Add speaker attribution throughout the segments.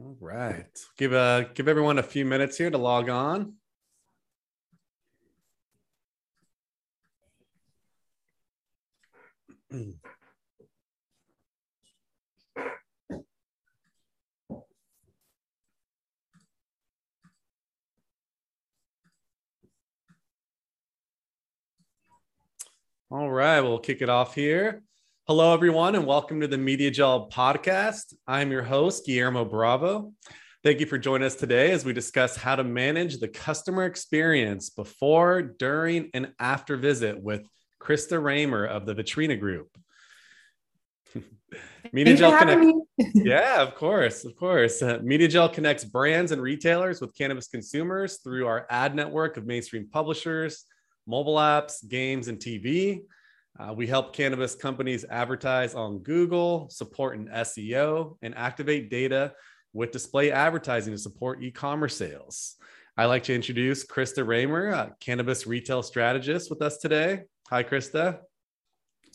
Speaker 1: All right. Give uh give everyone a few minutes here to log on. All right, we'll kick it off here. Hello, everyone, and welcome to the MediaJel podcast. I'm your host, Guillermo Bravo. Thank you for joining us today as we discuss how to manage the customer experience before, during, and after visit with Krista Raymer of the Vetrina Group. MediaJel Connect. yeah, of course, of course. Uh, MediaJel connects brands and retailers with cannabis consumers through our ad network of mainstream publishers mobile apps, games, and TV. Uh, we help cannabis companies advertise on Google, support in SEO, and activate data with display advertising to support e commerce sales. I'd like to introduce Krista Raymer, a cannabis retail strategist, with us today. Hi, Krista.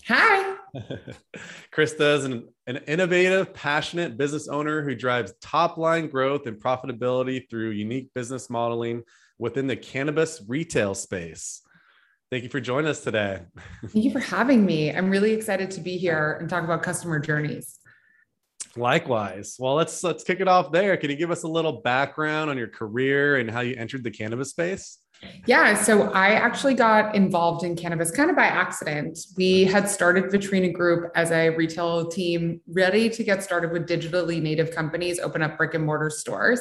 Speaker 2: Hi.
Speaker 1: Krista is an, an innovative, passionate business owner who drives top line growth and profitability through unique business modeling within the cannabis retail space. Thank you for joining us today.
Speaker 2: Thank you for having me. I'm really excited to be uh, here and talk about customer journeys.
Speaker 1: Likewise. Well, let's let's kick it off there. Can you give us a little background on your career and how you entered the cannabis space?
Speaker 2: Yeah, so I actually got involved in cannabis kind of by accident. We mm-hmm. had started Vetrina Group as a retail team ready to get started with digitally native companies, open up brick and mortar stores.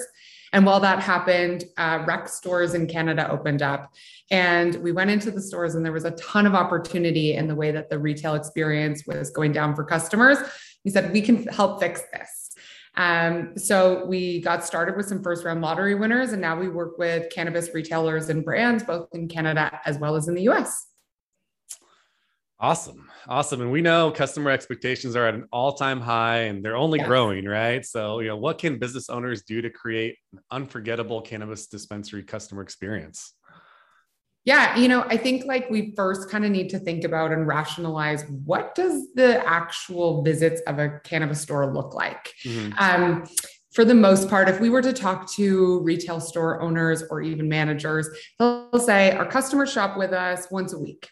Speaker 2: And while that happened, uh, rec stores in Canada opened up. And we went into the stores, and there was a ton of opportunity in the way that the retail experience was going down for customers. We said, we can help fix this. Um, so we got started with some first round lottery winners, and now we work with cannabis retailers and brands, both in Canada as well as in the US.
Speaker 1: Awesome. Awesome. And we know customer expectations are at an all time high and they're only yes. growing, right? So, you know, what can business owners do to create an unforgettable cannabis dispensary customer experience?
Speaker 2: Yeah, you know, I think like we first kind of need to think about and rationalize what does the actual visits of a cannabis store look like? Mm-hmm. Um, for the most part, if we were to talk to retail store owners or even managers, they'll say our customers shop with us once a week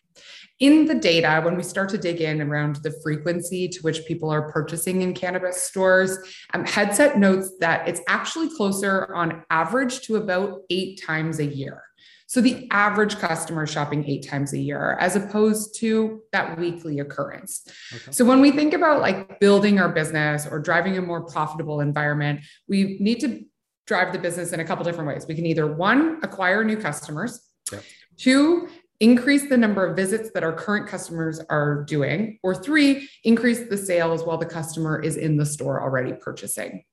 Speaker 2: in the data, when we start to dig in around the frequency to which people are purchasing in cannabis stores, um, Headset notes that it's actually closer on average to about eight times a year. So the average customer shopping eight times a year, as opposed to that weekly occurrence. Okay. So when we think about like building our business or driving a more profitable environment, we need to drive the business in a couple different ways. We can either one, acquire new customers. Yep. Two, increase the number of visits that our current customers are doing, or three, increase the sales while the customer is in the store already purchasing.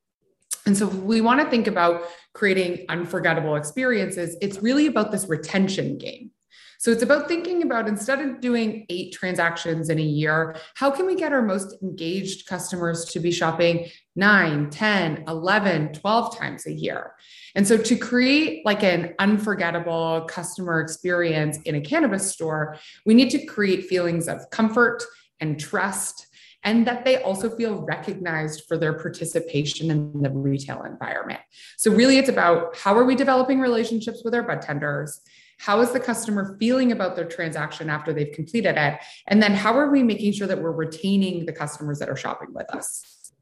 Speaker 2: And so we want to think about creating unforgettable experiences. It's really about this retention game. So it's about thinking about instead of doing eight transactions in a year, how can we get our most engaged customers to be shopping 9, 10, 11, 12 times a year? And so to create like an unforgettable customer experience in a cannabis store, we need to create feelings of comfort and trust and that they also feel recognized for their participation in the retail environment. So, really, it's about how are we developing relationships with our bud tenders? How is the customer feeling about their transaction after they've completed it? And then how are we making sure that we're retaining the customers that are shopping with us?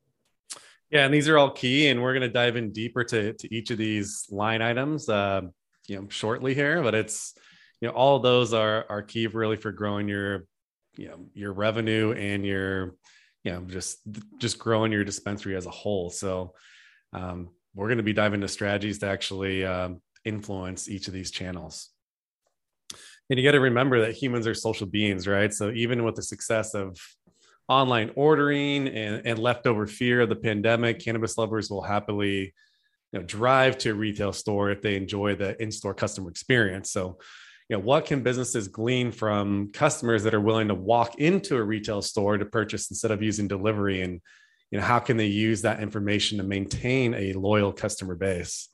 Speaker 1: Yeah, and these are all key, and we're going to dive in deeper to, to each of these line items, uh, you know, shortly here. But it's, you know, all those are are key really for growing your, you know, your revenue and your, you know, just just growing your dispensary as a whole. So, um, we're going to be diving into strategies to actually um, influence each of these channels and you got to remember that humans are social beings right? So even with the success of online ordering and, and leftover fear of the pandemic cannabis lovers will happily you know drive to a retail store if they enjoy the in-store customer experience. So you know what can businesses glean from customers that are willing to walk into a retail store to purchase instead of using delivery? And you know how can they use that information to maintain a loyal customer base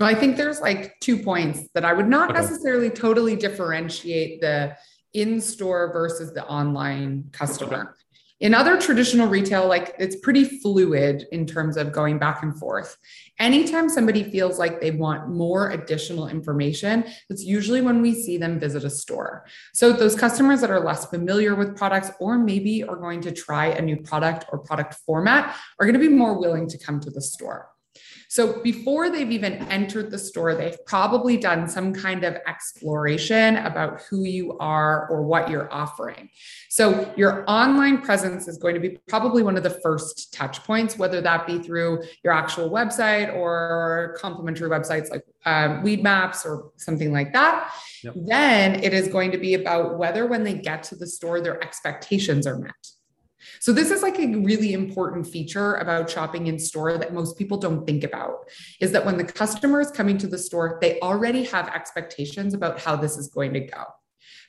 Speaker 2: well, I think there's like two points that I would not okay. necessarily totally differentiate the in store versus the online customer. In other traditional retail, like it's pretty fluid in terms of going back and forth. Anytime somebody feels like they want more additional information, it's usually when we see them visit a store. So, those customers that are less familiar with products or maybe are going to try a new product or product format are going to be more willing to come to the store. So before they've even entered the store, they've probably done some kind of exploration about who you are or what you're offering. So your online presence is going to be probably one of the first touch points, whether that be through your actual website or complementary websites like um, Weedmaps or something like that. Yep. Then it is going to be about whether when they get to the store, their expectations are met. So this is like a really important feature about shopping in store that most people don't think about is that when the customer is coming to the store, they already have expectations about how this is going to go.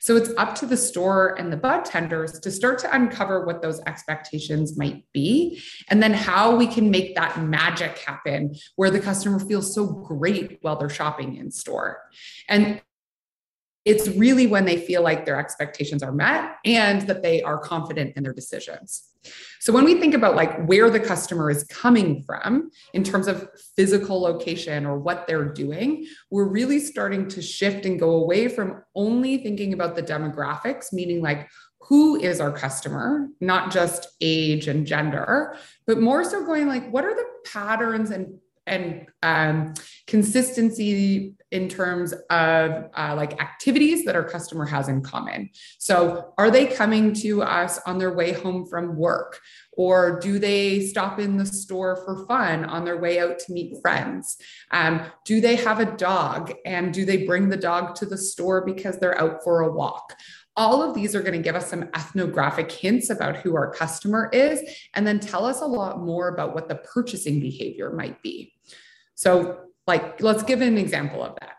Speaker 2: So it's up to the store and the bud tenders to start to uncover what those expectations might be and then how we can make that magic happen where the customer feels so great while they're shopping in store. And it's really when they feel like their expectations are met and that they are confident in their decisions. So when we think about like where the customer is coming from in terms of physical location or what they're doing, we're really starting to shift and go away from only thinking about the demographics, meaning like who is our customer, not just age and gender, but more so going like what are the patterns and and um, consistency in terms of uh, like activities that our customer has in common. So, are they coming to us on their way home from work? Or do they stop in the store for fun on their way out to meet friends? Um, do they have a dog and do they bring the dog to the store because they're out for a walk? All of these are going to give us some ethnographic hints about who our customer is, and then tell us a lot more about what the purchasing behavior might be. So, like, let's give an example of that.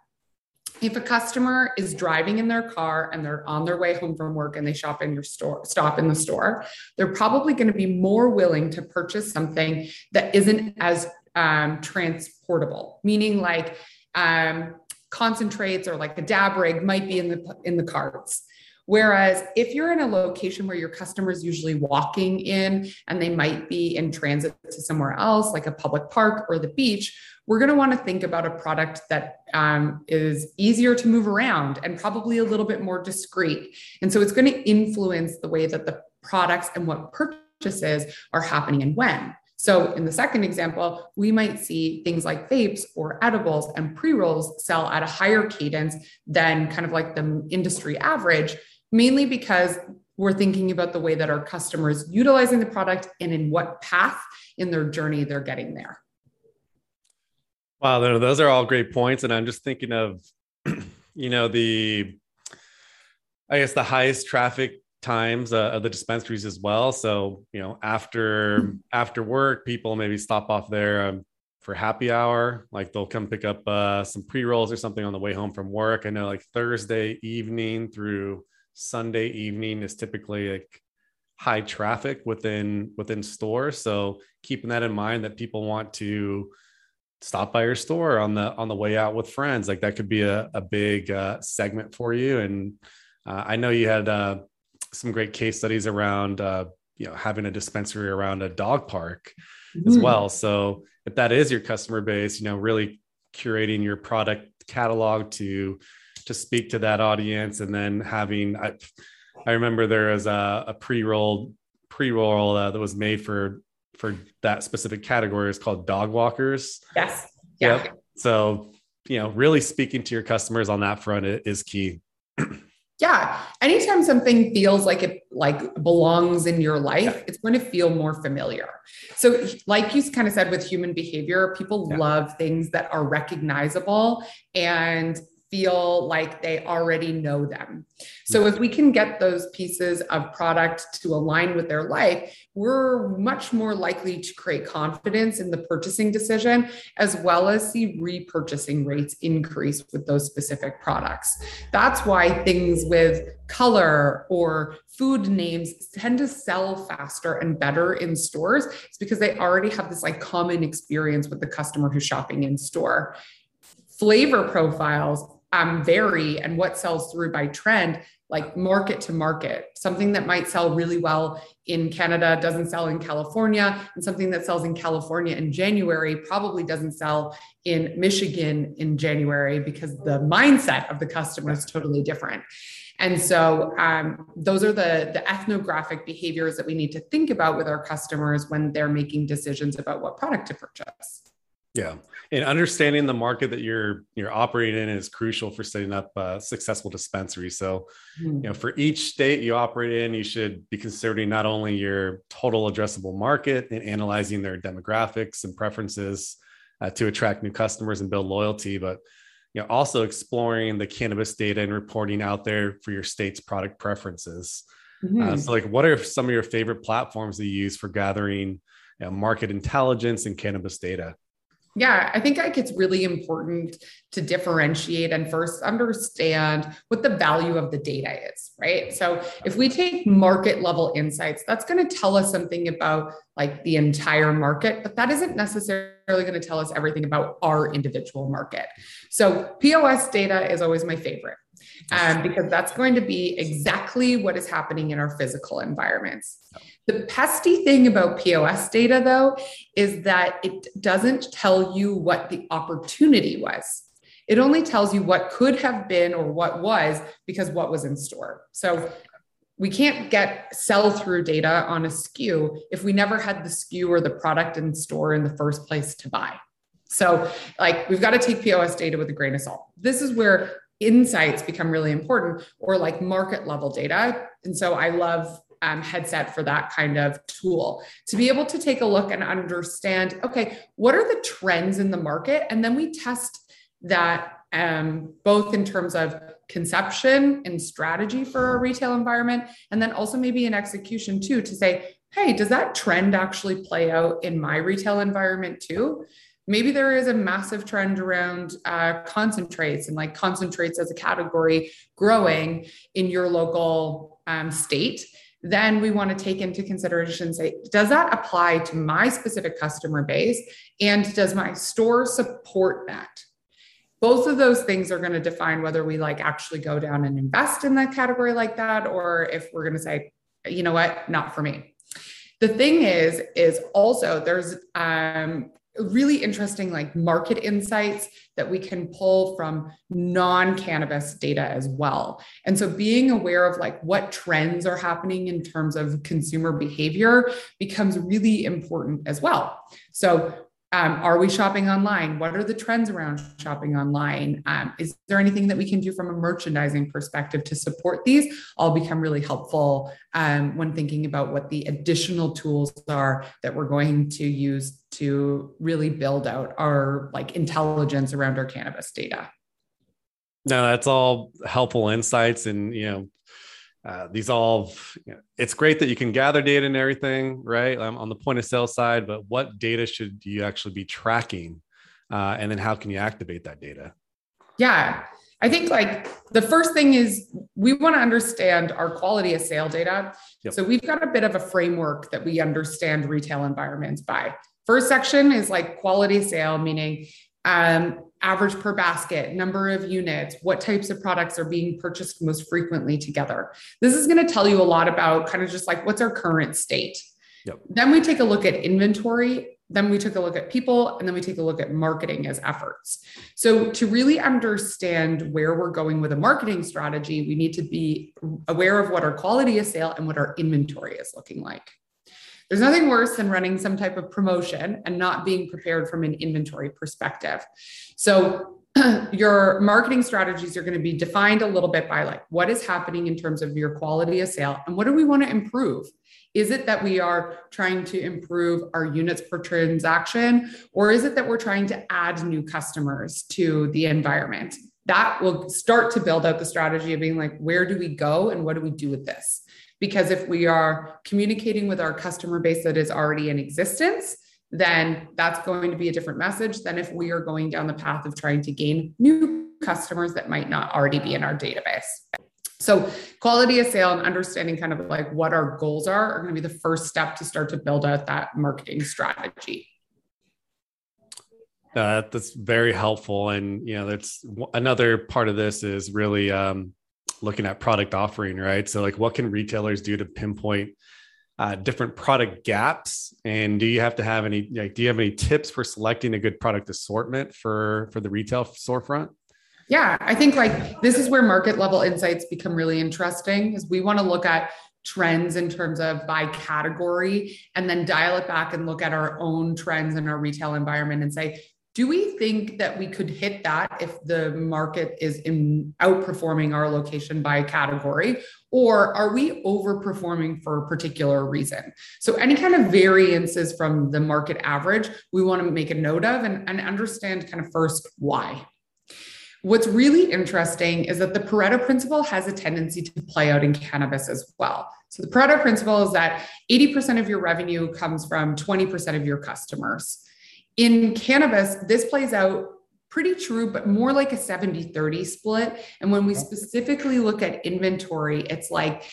Speaker 2: If a customer is driving in their car and they're on their way home from work and they shop in your store, stop in the store, they're probably going to be more willing to purchase something that isn't as um, transportable, meaning like um, concentrates or like a dab rig might be in the in the carts Whereas if you're in a location where your customer is usually walking in and they might be in transit to somewhere else, like a public park or the beach, we're going to want to think about a product that um, is easier to move around and probably a little bit more discreet. And so it's going to influence the way that the products and what purchases are happening and when. So, in the second example, we might see things like vapes or edibles and pre rolls sell at a higher cadence than kind of like the industry average mainly because we're thinking about the way that our customers utilizing the product and in what path in their journey they're getting there.
Speaker 1: Wow, those are all great points. And I'm just thinking of, you know, the, I guess the highest traffic times uh, of the dispensaries as well. So, you know, after after work, people maybe stop off there um, for happy hour. Like they'll come pick up uh, some pre rolls or something on the way home from work. I know, like Thursday evening through Sunday evening is typically like high traffic within within stores. So keeping that in mind that people want to stop by your store on the on the way out with friends, like that could be a, a big uh, segment for you. And uh, I know you had uh, some great case studies around uh, you know having a dispensary around a dog park mm-hmm. as well. So if that is your customer base, you know, really curating your product catalog to to speak to that audience and then having I, I remember there was a, a pre-roll pre-roll uh, that was made for for that specific category. Is called dog walkers.
Speaker 2: Yes. Yeah. Yep.
Speaker 1: so you know really speaking to your customers on that front is key.
Speaker 2: Yeah. Anytime something feels like it like belongs in your life yeah. it's going to feel more familiar. So like you kind of said with human behavior people yeah. love things that are recognizable and feel like they already know them. So if we can get those pieces of product to align with their life, we're much more likely to create confidence in the purchasing decision as well as see repurchasing rates increase with those specific products. That's why things with color or food names tend to sell faster and better in stores. It's because they already have this like common experience with the customer who's shopping in store. Flavor profiles um, vary and what sells through by trend like market to market. Something that might sell really well in Canada doesn't sell in California, and something that sells in California in January probably doesn't sell in Michigan in January because the mindset of the customer is totally different. And so um, those are the, the ethnographic behaviors that we need to think about with our customers when they're making decisions about what product to purchase.
Speaker 1: Yeah, and understanding the market that you're you're operating in is crucial for setting up a successful dispensary. So, mm-hmm. you know, for each state you operate in, you should be considering not only your total addressable market and analyzing their demographics and preferences uh, to attract new customers and build loyalty, but you know, also exploring the cannabis data and reporting out there for your state's product preferences. Uh, mm-hmm. Uh, so, like, what are some of your favorite platforms that you use for gathering you know, market intelligence and cannabis data?
Speaker 2: Yeah, I think like it's really important to differentiate and first understand what the value of the data is, right? So if we take market level insights, that's going to tell us something about like the entire market, but that isn't necessarily going to tell us everything about our individual market. So POS data is always my favorite um, because that's going to be exactly what is happening in our physical environments. The pesty thing about POS data, though, is that it doesn't tell you what the opportunity was. It only tells you what could have been or what was because what was in store. So we can't get sell through data on a SKU if we never had the SKU or the product in store in the first place to buy. So, like, we've got to take POS data with a grain of salt. This is where insights become really important or like market level data. And so I love um, headset for that kind of tool to be able to take a look and understand okay, what are the trends in the market? And then we test that um, both in terms of conception and strategy for a retail environment, and then also maybe in execution too to say, hey, does that trend actually play out in my retail environment too? maybe there is a massive trend around uh, concentrates and like concentrates as a category growing in your local um, state then we want to take into consideration say does that apply to my specific customer base? And does my store support that? Both of those things are going to define whether we like actually go down and invest in that category like that or if we're going to say you know what not for me. The thing is is also there's um, really interesting like market insights that we can pull from non-cannabis data as well. And so being aware of like what trends are happening in terms of consumer behavior becomes really important as well. So um, are we shopping online? What are the trends around shopping online? Um, is there anything that we can do from a merchandising perspective to support these? All become really helpful um, when thinking about what the additional tools are that we're going to use to really build out our like intelligence around our cannabis data.
Speaker 1: No, that's all helpful insights, and you know, uh, these all you know, it's great that you can gather data and everything right? Um, on the point of sale side but what data should you actually be tracking uh, and then how can you activate that data?
Speaker 2: Yeah. I think like the first thing is we want to understand our quality of sale data. Yep. so we've got a bit of a framework that we understand retail environments by. First section is like quality sale meaning um, average per basket, number of units, what types of products are being purchased most frequently together. This is going to tell you a lot about kind of just like what's our current state. Yep. Then we take a look at inventory. Then we took a look at people, and then we take a look at marketing as efforts. So, to really understand where we're going with a marketing strategy, we need to be aware of what our quality of sale and what our inventory is looking like. There's nothing worse than running some type of promotion and not being prepared from an inventory perspective. So your marketing strategies are going to be defined a little bit by like what is happening in terms of your quality of sale and what do we want to improve? Is it that we are trying to improve our units per transaction or is it that we're trying to add new customers to the environment? That will start to build out the strategy of being like where do we go and what do we do with this because if we are communicating with our customer base that is already in existence, then that's going to be a different message than if we are going down the path of trying to gain new customers that might not already be in our database. So, quality of sale and understanding kind of like what our goals are are going to be the first step to start to build out that marketing strategy.
Speaker 1: Uh, that's very helpful, and you know, that's another part of this is really um, looking at product offering, right? So like what can retailers do to pinpoint uh, different product gaps and do you have to have any like do you have any tips for selecting a good product assortment for for the retail storefront
Speaker 2: yeah i think like this is where market level insights become really interesting is we want to look at trends in terms of by category and then dial it back and look at our own trends in our retail environment and say do we think that we could hit that if the market is in outperforming our location by category or are we overperforming for a particular reason so any kind of variances from the market average we want to make a note of and, and understand kind of first why What's really interesting is that the Pareto principle has a tendency to play out in cannabis as well. So, the Pareto principle is that 80% of your revenue comes from 20% of your customers. In cannabis, this plays out pretty true, but more like a 70 30 split. And when we specifically look at inventory, it's like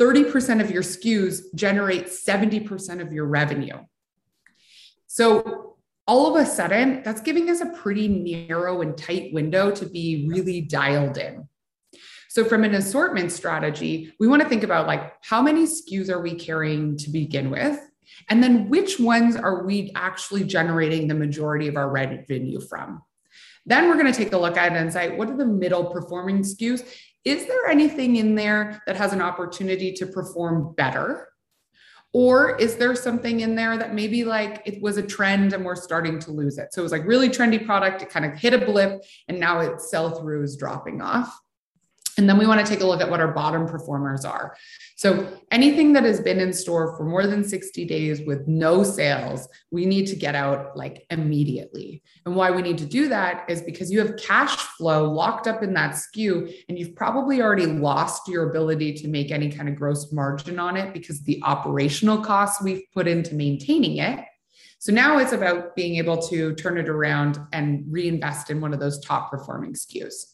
Speaker 2: 30% of your SKUs generate 70% of your revenue. So all of a sudden, that's giving us a pretty narrow and tight window to be really dialed in. So from an assortment strategy, we want to think about like how many SKUs are we carrying to begin with? And then which ones are we actually generating the majority of our revenue from? Then we're going to take a look at it and say, what are the middle performing SKUs? Is there anything in there that has an opportunity to perform better? Or is there something in there that maybe like it was a trend and we're starting to lose it? So it was like really trendy product, it kind of hit a blip and now its sell through is dropping off. And then we want to take a look at what our bottom performers are. So anything that has been in store for more than 60 days with no sales, we need to get out like immediately. And why we need to do that is because you have cash flow locked up in that SKU and you've probably already lost your ability to make any kind of gross margin on it because the operational costs we've put into maintaining it. So now it's about being able to turn it around and reinvest in one of those top performing SKUs.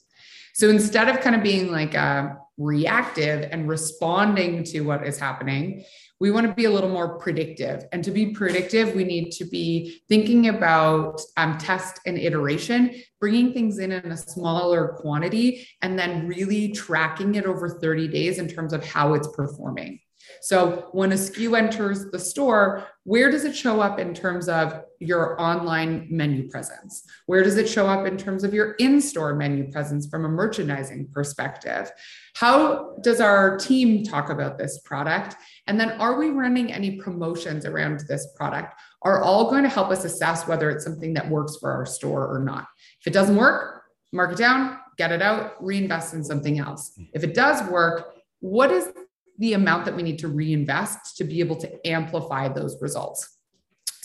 Speaker 2: So instead of kind of being like uh, reactive and responding to what is happening, we want to be a little more predictive. And to be predictive, we need to be thinking about um, test and iteration, bringing things in in a smaller quantity, and then really tracking it over 30 days in terms of how it's performing. So when a SKU enters the store, where does it show up in terms of your online menu presence? Where does it show up in terms of your in store menu presence from a merchandising perspective? How does our team talk about this product? And then are we running any promotions around this product? Are all going to help us assess whether it's something that works for our store or not. If it doesn't work, mark it down, get it out, reinvest in something else. Mm-hmm. If it does work, what is the amount that we need to reinvest to be able to amplify those results.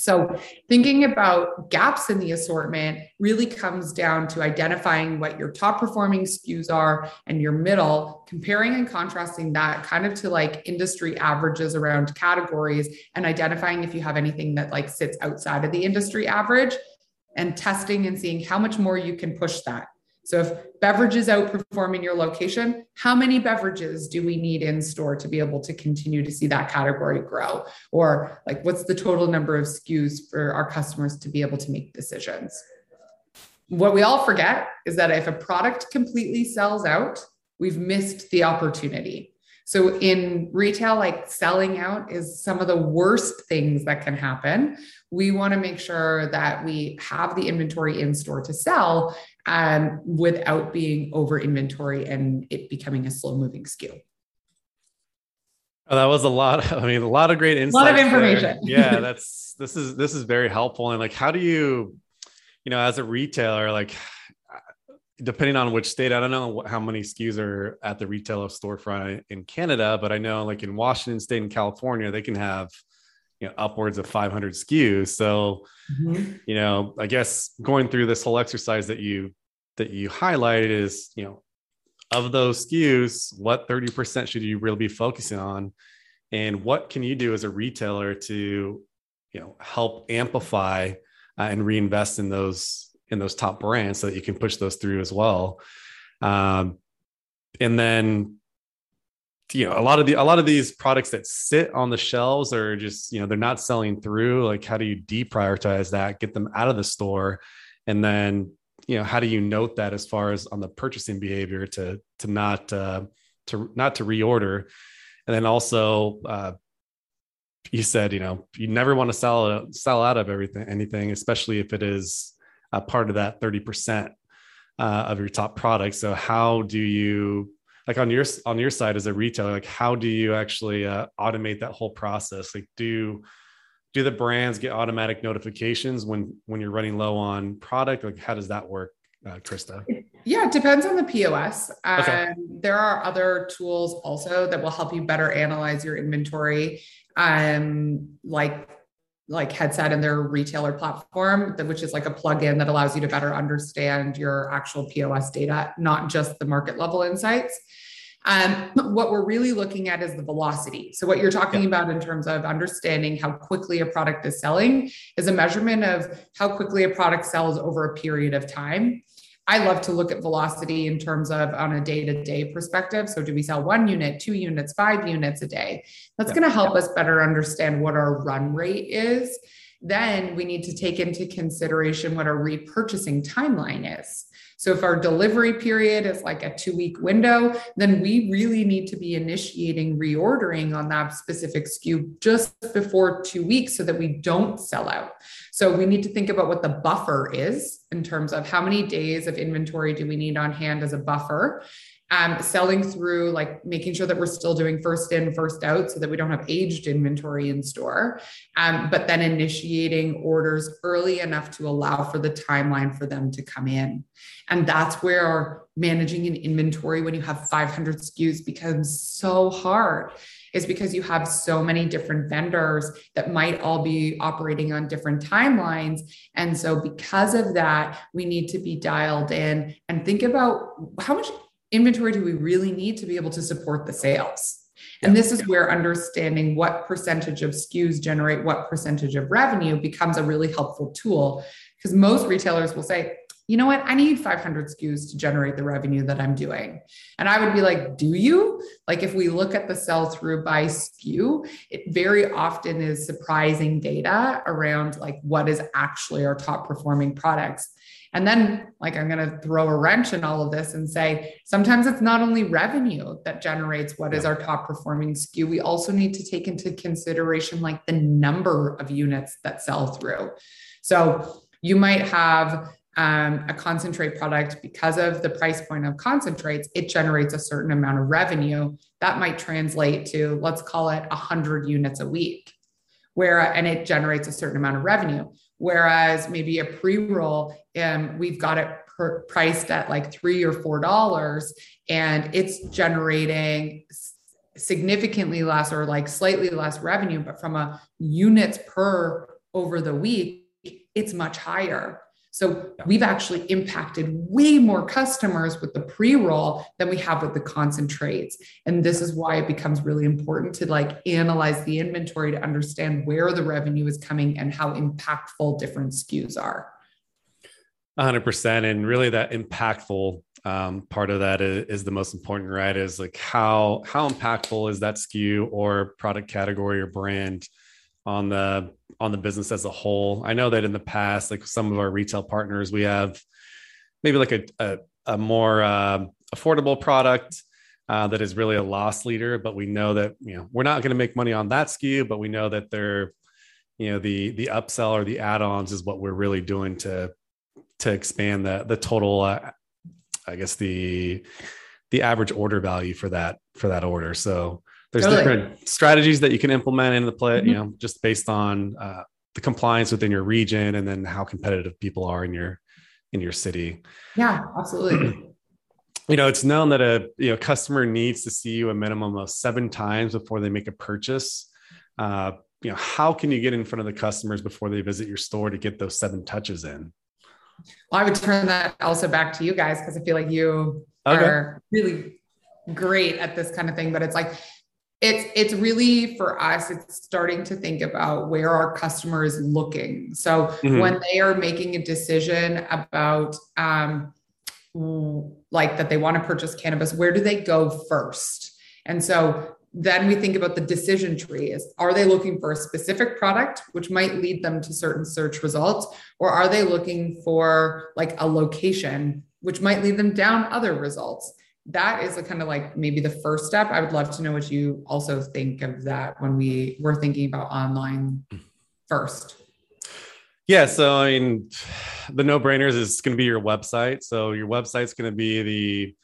Speaker 2: So, thinking about gaps in the assortment really comes down to identifying what your top performing SKUs are and your middle, comparing and contrasting that kind of to like industry averages around categories and identifying if you have anything that like sits outside of the industry average and testing and seeing how much more you can push that. So if beverages outperforming your location, how many beverages do we need in store to be able to continue to see that category grow? Or like what's the total number of SKUs for our customers to be able to make decisions? What we all forget is that if a product completely sells out, we've missed the opportunity. So in retail, like selling out is some of the worst things that can happen. We want to make sure that we have the inventory in store to sell um, without being over inventory and it becoming a slow moving SKU.
Speaker 1: Oh, that was a lot. I mean, a lot of great insights.
Speaker 2: A lot of information.
Speaker 1: yeah, that's this is this is very helpful. And like, how do you, you know, as a retailer, like depending on which state, I don't know how many SKUs are at the retailer storefront in Canada, but I know like in Washington State and California, they can have you know upwards of 500 SKUs. So, mm-hmm. you know, I guess going through this whole exercise that you that you highlighted is, you know, of those SKUs, what 30% should you really be focusing on? And what can you do as a retailer to, you know, help amplify uh, and reinvest in those in those top brands so that you can push those through as well. Um, and then you know a lot of the a lot of these products that sit on the shelves are just you know they're not selling through. Like how do you deprioritize that get them out of the store? And then you know how do you note that as far as on the purchasing behavior to to not uh, to not to reorder? And then also uh, you said you know you never want to sell sell out of everything anything especially if it is a part of that 30% uh, of your top product. So how do you like on your on your side as a retailer like how do you actually uh, automate that whole process? Like do do the brands get automatic notifications when when you're running low on product? Like how does that work uh, krista?
Speaker 2: Yeah, it depends on the POS. Okay. Um, there are other tools also that will help you better analyze your inventory, um, like like headset and their retailer platform, which is like a plugin that allows you to better understand your actual POS data, not just the market level insights. Um, what we're really looking at is the velocity. So, what you're talking yeah. about in terms of understanding how quickly a product is selling is a measurement of how quickly a product sells over a period of time. I love to look at velocity in terms of on a day to day perspective. So, do we sell one unit, two units, five units a day? That's yeah. going to help us better understand what our run rate is. Then we need to take into consideration what our repurchasing timeline is. So if our delivery period is like a two week window, then we really need to be initiating reordering on that specific SKU just before two weeks so that we don't sell out. So we need to think about what the buffer is in terms of how many days of inventory do we need on hand as a buffer um, selling through like making sure that we're still doing first in first out so that we don't have aged inventory in store um, but then initiating orders early enough to allow for the timeline for them to come in and that's where managing an inventory when you have 500 skus becomes so hard is because you have so many different vendors that might all be operating on different timelines. And so, because of that, we need to be dialed in and think about how much inventory do we really need to be able to support the sales? And this is where understanding what percentage of SKUs generate what percentage of revenue becomes a really helpful tool. Because most retailers will say, you know what? I need 500 SKUs to generate the revenue that I'm doing. And I would be like, do you? Like, if we look at the sell through by SKU, it very often is surprising data around like what is actually our top performing products. And then, like, I'm going to throw a wrench in all of this and say sometimes it's not only revenue that generates what is our top performing SKU, we also need to take into consideration like the number of units that sell through. So you might have um, a concentrate product because of the price point of concentrates, it generates a certain amount of revenue that might translate to, let's call it 100 units a week, where and it generates a certain amount of revenue. Whereas maybe a pre roll, um, we've got it per, priced at like three or four dollars, and it's generating significantly less or like slightly less revenue, but from a units per over the week, it's much higher. So we've actually impacted way more customers with the pre-roll than we have with the concentrates. And this is why it becomes really important to like analyze the inventory to understand where the revenue is coming and how impactful different SKUs are.
Speaker 1: 100% and really that impactful um, part of that is, is, the most important right is like how how impactful is that SKU or product category or brand on the on the business as a whole. I know that in the past, like some of our retail partners, we have maybe like a a, a more uh, affordable product uh, that is really a loss leader, but we know that you know we're not going to make money on that SKU, but we know that they're you know the the upsell or the add-ons is what we're really doing to to expand the the total uh, I guess the the average order value for that for that order. So there's totally. different strategies that you can implement in the play, mm-hmm. you know, just based on uh, the compliance within your region and then how competitive people are in your in your city.
Speaker 2: Yeah, absolutely.
Speaker 1: you know, it's known that a you know customer needs to see you a minimum of seven times before they make a purchase. Uh, you know, how can you get in front of the customers before they visit your store to get those seven touches in?
Speaker 2: Well, I would turn that also back to you guys because I feel like you okay. are really great at this kind of thing. But it's like it's it's really for us it's starting to think about where our customer is looking. So mm-hmm. when they are making a decision about um, like that they want to purchase cannabis where do they go first? And so then we think about the decision tree is are they looking for a specific product which might lead them to certain search results or are they looking for like a location which might lead them down other results that is a kind of like maybe the first step. I would love to know what you also think of that when we were thinking about online first.
Speaker 1: Yeah, so I mean, the no-brainers is going to be your website. So your website's going to be the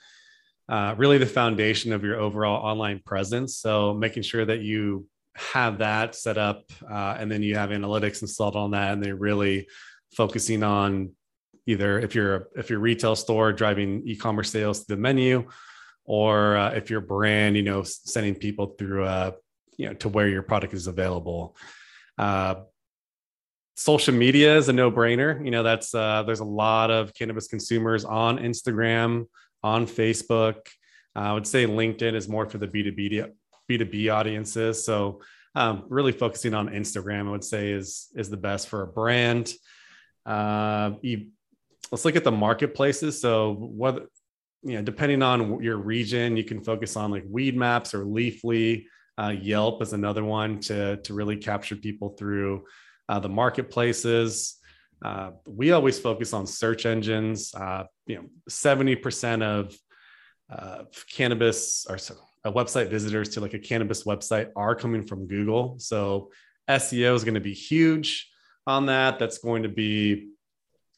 Speaker 1: uh, really the foundation of your overall online presence. So making sure that you have that set up, uh, and then you have analytics installed on that, and they're really focusing on either if you're if you're retail store driving e-commerce sales to the menu, or uh, if you're brand, you know, sending people through uh, you know to where your product is available. Uh, social media is a no-brainer. You know that's uh, there's a lot of cannabis consumers on instagram on facebook. Uh, i would say linkedin is more for the b2b b2b audiences. So um, really focusing on instagram i would say is is the best for a brand. Uh, you, let's look at the marketplaces so what you know depending on your region you can focus on like Weedmaps or leafly uh, yelp is another one to to really capture people through uh, the marketplaces. Uh, we always focus on search engines. Uh, you know, seventy percent of uh, cannabis or website visitors to like a cannabis website are coming from Google. So SEO is going to be huge on that. That's going to be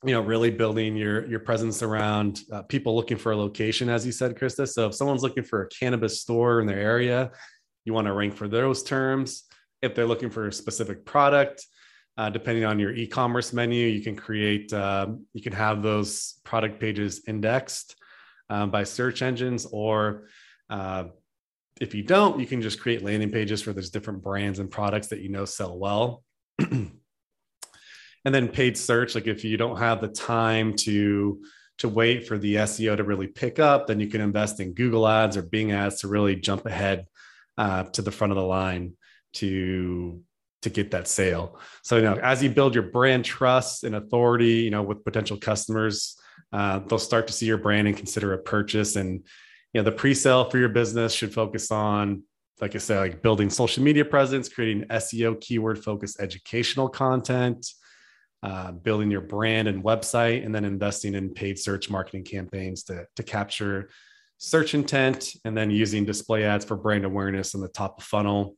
Speaker 1: you know really building your your presence around uh, people looking for a location as you said krista so if someone's looking for a cannabis store in their area you want to rank for those terms if they're looking for a specific product uh, depending on your e-commerce menu, you can create, uh, you can have those product pages indexed um, by search engines, or uh, if you don't, you can just create landing pages for those different brands and products that you know sell well. and then paid search, like if you don't have the time to to wait for the SEO to really pick up, then you can invest in Google Ads or Bing Ads to really jump ahead uh, to the front of the line to to get that sale. So, you know, as you build your brand trust and authority, you know, with potential customers, uh, they'll start to see your brand and consider a purchase. And, you know, the pre-sale for your business should focus on, like I said, like building social media presence, creating SEO keyword focused educational content, uh, building your brand and website, and then investing in paid search marketing campaigns to, to capture search intent, and then using display ads for brand awareness in the top of funnel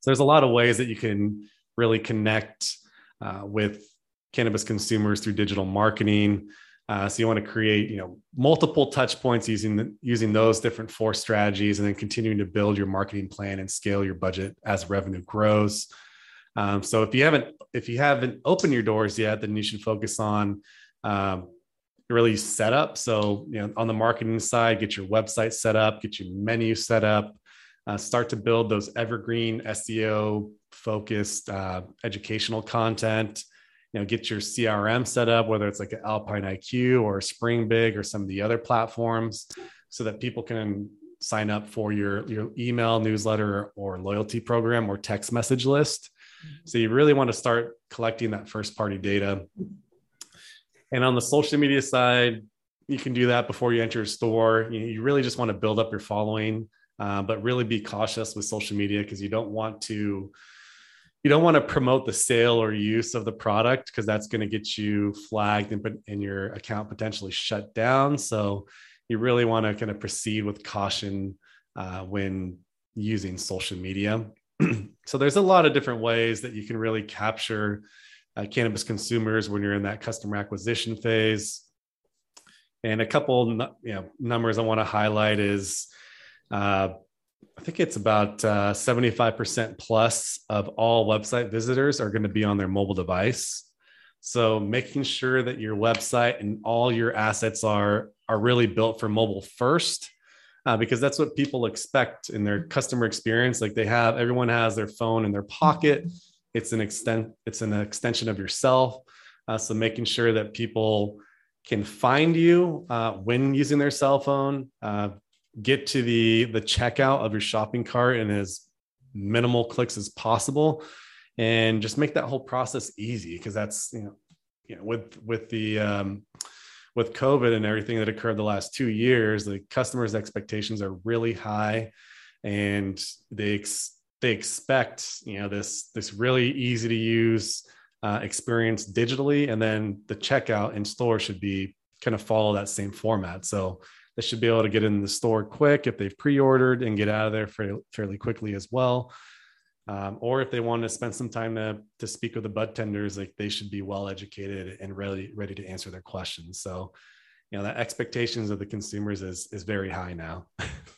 Speaker 1: so there's a lot of ways that you can really connect uh, with cannabis consumers through digital marketing. Uh, so you want to create, you know, multiple touch points using the, using those different four strategies, and then continuing to build your marketing plan and scale your budget as revenue grows. Um, so if you haven't if you haven't opened your doors yet, then you should focus on um, really set up. So you know, on the marketing side, get your website set up, get your menu set up, uh, start to build those evergreen SEO focused uh, educational content. You know, get your CRM set up, whether it's like an Alpine IQ or SpringBig or some of the other platforms, so that people can sign up for your your email newsletter or loyalty program or text message list. So you really want to start collecting that first party data. And on the social media side, you can do that before you enter a store. You, really just want to build up your following uh, but really be cautious with social media because you don't want to you don't want to promote the sale or use of the product because that's going to get you flagged and, and your account potentially shut down so you really want to kind of proceed with caution uh, when using social media so there's a lot of different ways that you can really capture uh, cannabis consumers when you're in that customer acquisition phase and a couple you know numbers i want to highlight is uh, I think it's about uh, 75% plus of all website visitors are going to be on their mobile device. So making sure that your website and all your assets are are really built for mobile first, uh, because that's what people expect in their customer experience. Like they have, everyone has their phone in their pocket. It's an extent, it's an extension of yourself. Uh, so making sure that people can find you uh, when using their cell phone, uh, get to the the checkout of your shopping cart in as minimal clicks as possible and just make that whole process easy because that's you know you know with with the um, with covid and everything that occurred the last two years the customers expectations are really high and they ex- they expect you know this this really easy to use uh, experience digitally and then the checkout in store should be kind of follow that same format. So they should be able to get in the store quick if they've pre-ordered and get out of there fairly, fairly quickly as well um, or if they want to spend some time to, to speak with the bud tenders like they should be well educated and ready ready to answer their questions. So you know that expectations of the consumers is is very high now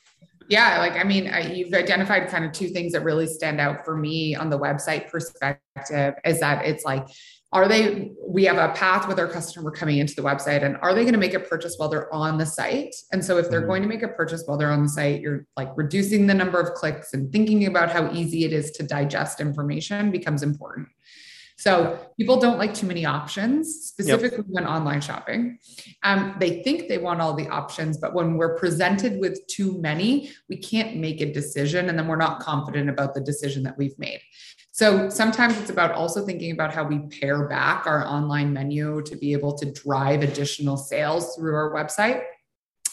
Speaker 2: yeah like i mean I, you've identified kind of two things that really stand out for me on the website perspective is that it's like are they we have a path with our customer coming into the website and are they going to make a purchase while they're on the site and so if they're mm-hmm. going to make a purchase while they're on the site you're like reducing the number of clicks and thinking about how easy it is to digest information becomes important so people don't like too many options, specifically yep. when online shopping. Um, they think they want all the options, but when we're presented with too many, we can't make a decision, and then we're not confident about the decision that we've made. So sometimes it's about also thinking about how we pare back our online menu to be able to drive additional sales through our website.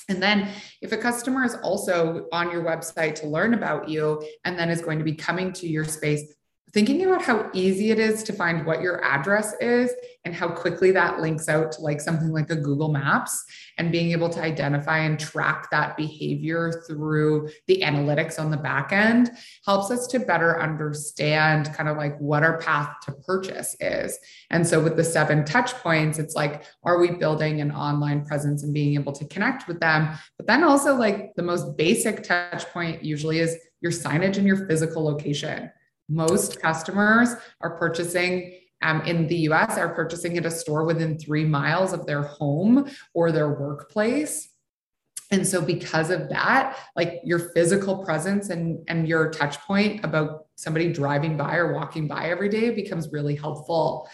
Speaker 2: And then, if a customer is also on your website to learn about you and then is going to be coming to your space thinking about how easy it is to find what your address is and how quickly that links out to like something like a Google Maps and being able to identify and track that behavior through the analytics on the back end helps us to better understand kind of like what our path to purchase is. And so with the seven touch points, it's like, are we building an online presence and being able to connect with them? But then also like the most basic touch point usually is your signage and your physical location most customers are purchasing um, in the US are purchasing at a store within three miles of their home or their workplace. And so because of that, like your physical presence and, and your touch point about somebody driving by or walking by every day becomes really helpful.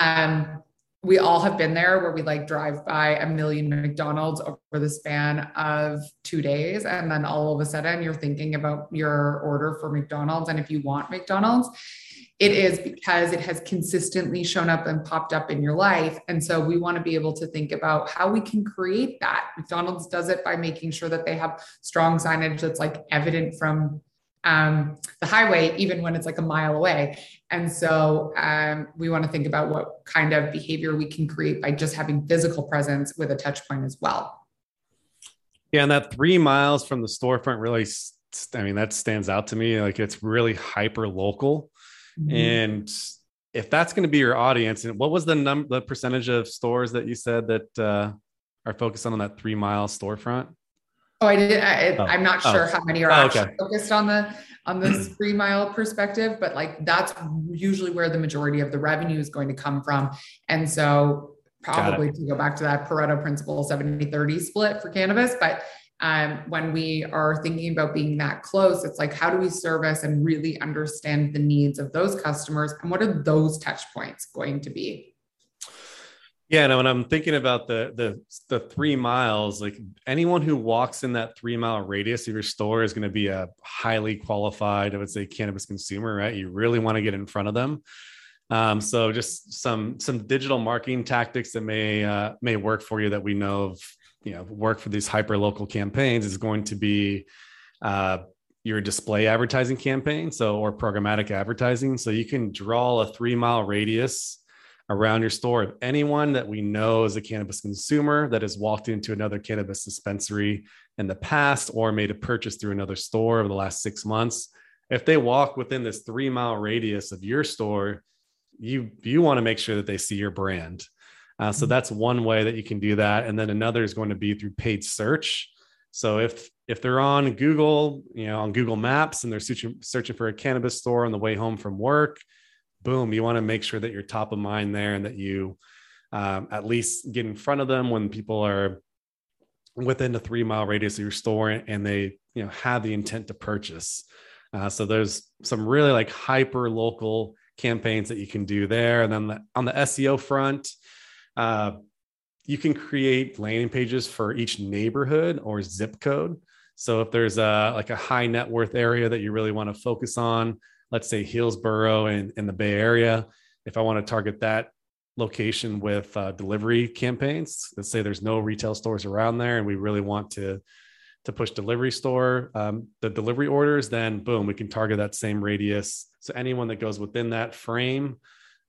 Speaker 2: Um, we all have been there where we like drive by a million McDonald's over the span of two days. And then all of a sudden you're thinking about your order for McDonald's. And if you want McDonald's, it is because it has consistently shown up and popped up in your life. And so we want to be able to think about how we can create that. McDonald's does it by making sure that they have strong signage that's like evident from um, the highway, even when it's like a mile away. And so um, we want to think about what kind of behavior we can create by just having physical presence with a touch point as well.
Speaker 1: Yeah, and that three miles from the storefront really, I mean, that stands out to me. Like it's really hyper local. Mm-hmm. And if that's going to be your audience, and what was the number, the percentage of stores that you said that uh, are focused on that three mile storefront?
Speaker 2: Oh, I did. I, oh. not sure oh. how many are oh, actually okay. focused on the on this three mile perspective, but like that's usually where the majority of the revenue is going to come from. And so probably to go back to that Pareto principle 70 30 split for cannabis. But um, when we are thinking about being that close, it's like, how do we service and really understand the needs of those customers? And what are those touch points going to be?
Speaker 1: Yeah, and when I'm thinking about the the the three miles, like anyone who walks in that three mile radius of your store is going to be a highly qualified, I would say, cannabis consumer, right? You really want to get in front of them. Um, so just some some digital marketing tactics that may uh, may work for you that we know of, you know, work for these hyper local campaigns is going to be uh, your display advertising campaign, so or programmatic advertising. So you can draw a three mile radius around your store If anyone that we know is a cannabis consumer that has walked into another cannabis dispensary in the past or made a purchase through another store over the last six months. If they walk within this three mile radius of your store, you you want to make sure that they see your brand. Uh, so mm-hmm. that's one way that you can do that, and then another is going to be through paid search. So if if they're on Google, you know, on Google Maps, and they're searching searching for a cannabis store on the way home from work, boom, you want to make sure that you're top of mind there and that you um, at least get in front of them when people are within a three mile radius of your store and they you know have the intent to purchase. Uh, so there's some really like hyper local campaigns that you can do there. And then the, on the SEO front, uh, you can create landing pages for each neighborhood or zip code. So if there's a like a high net worth area that you really want to focus on, let's say Hillsborough in, in the Bay Area, if I want to target that location with uh, delivery campaigns, let's say there's no retail stores around there and we really want to to push delivery store um, the delivery orders then boom we can target that same radius. So anyone that goes within that frame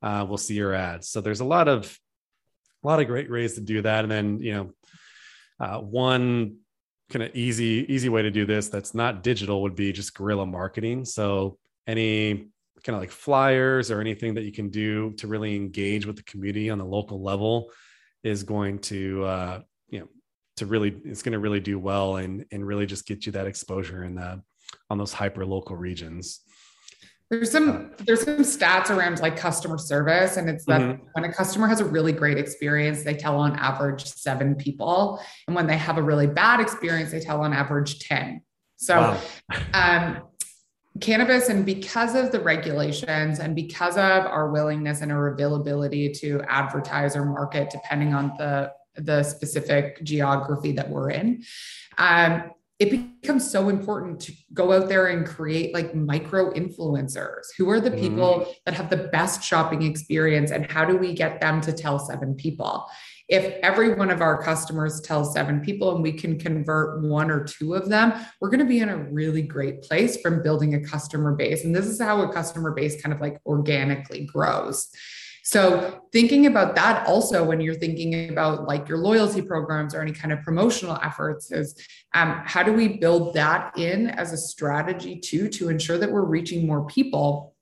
Speaker 1: uh, will see your ads so there's a lot of a lot of great ways to do that. And then you know uh, one kind of easy easy way to do this that's not digital would be just guerrilla marketing. So any kind of like flyers or anything that you can do to really engage with the community on the local level is going to uh, you know to really it's going to really do well and and really just get you that exposure in the on those hyper local regions
Speaker 2: there's some there's some stats around like customer service and it's that mm-hmm. when a customer has a really great experience they tell on average seven people and when they have a really bad experience they tell on average 10 so wow. um, cannabis and because of the regulations and because of our willingness and our availability to advertise or market depending on the the specific geography that we're in um, it becomes so important to go out there and create like micro influencers who are the mm-hmm. people mm. that have the best shopping experience and how do we get them to tell seven people if every one of our customers tells seven people and we can convert one or two of them, we're going to be in a really great place from building a customer base. And this is how a customer base kind of like organically grows. So, thinking about that also when you're thinking about like your loyalty programs or any kind of promotional efforts is um, how do we build that in as a strategy too to ensure that we're reaching more people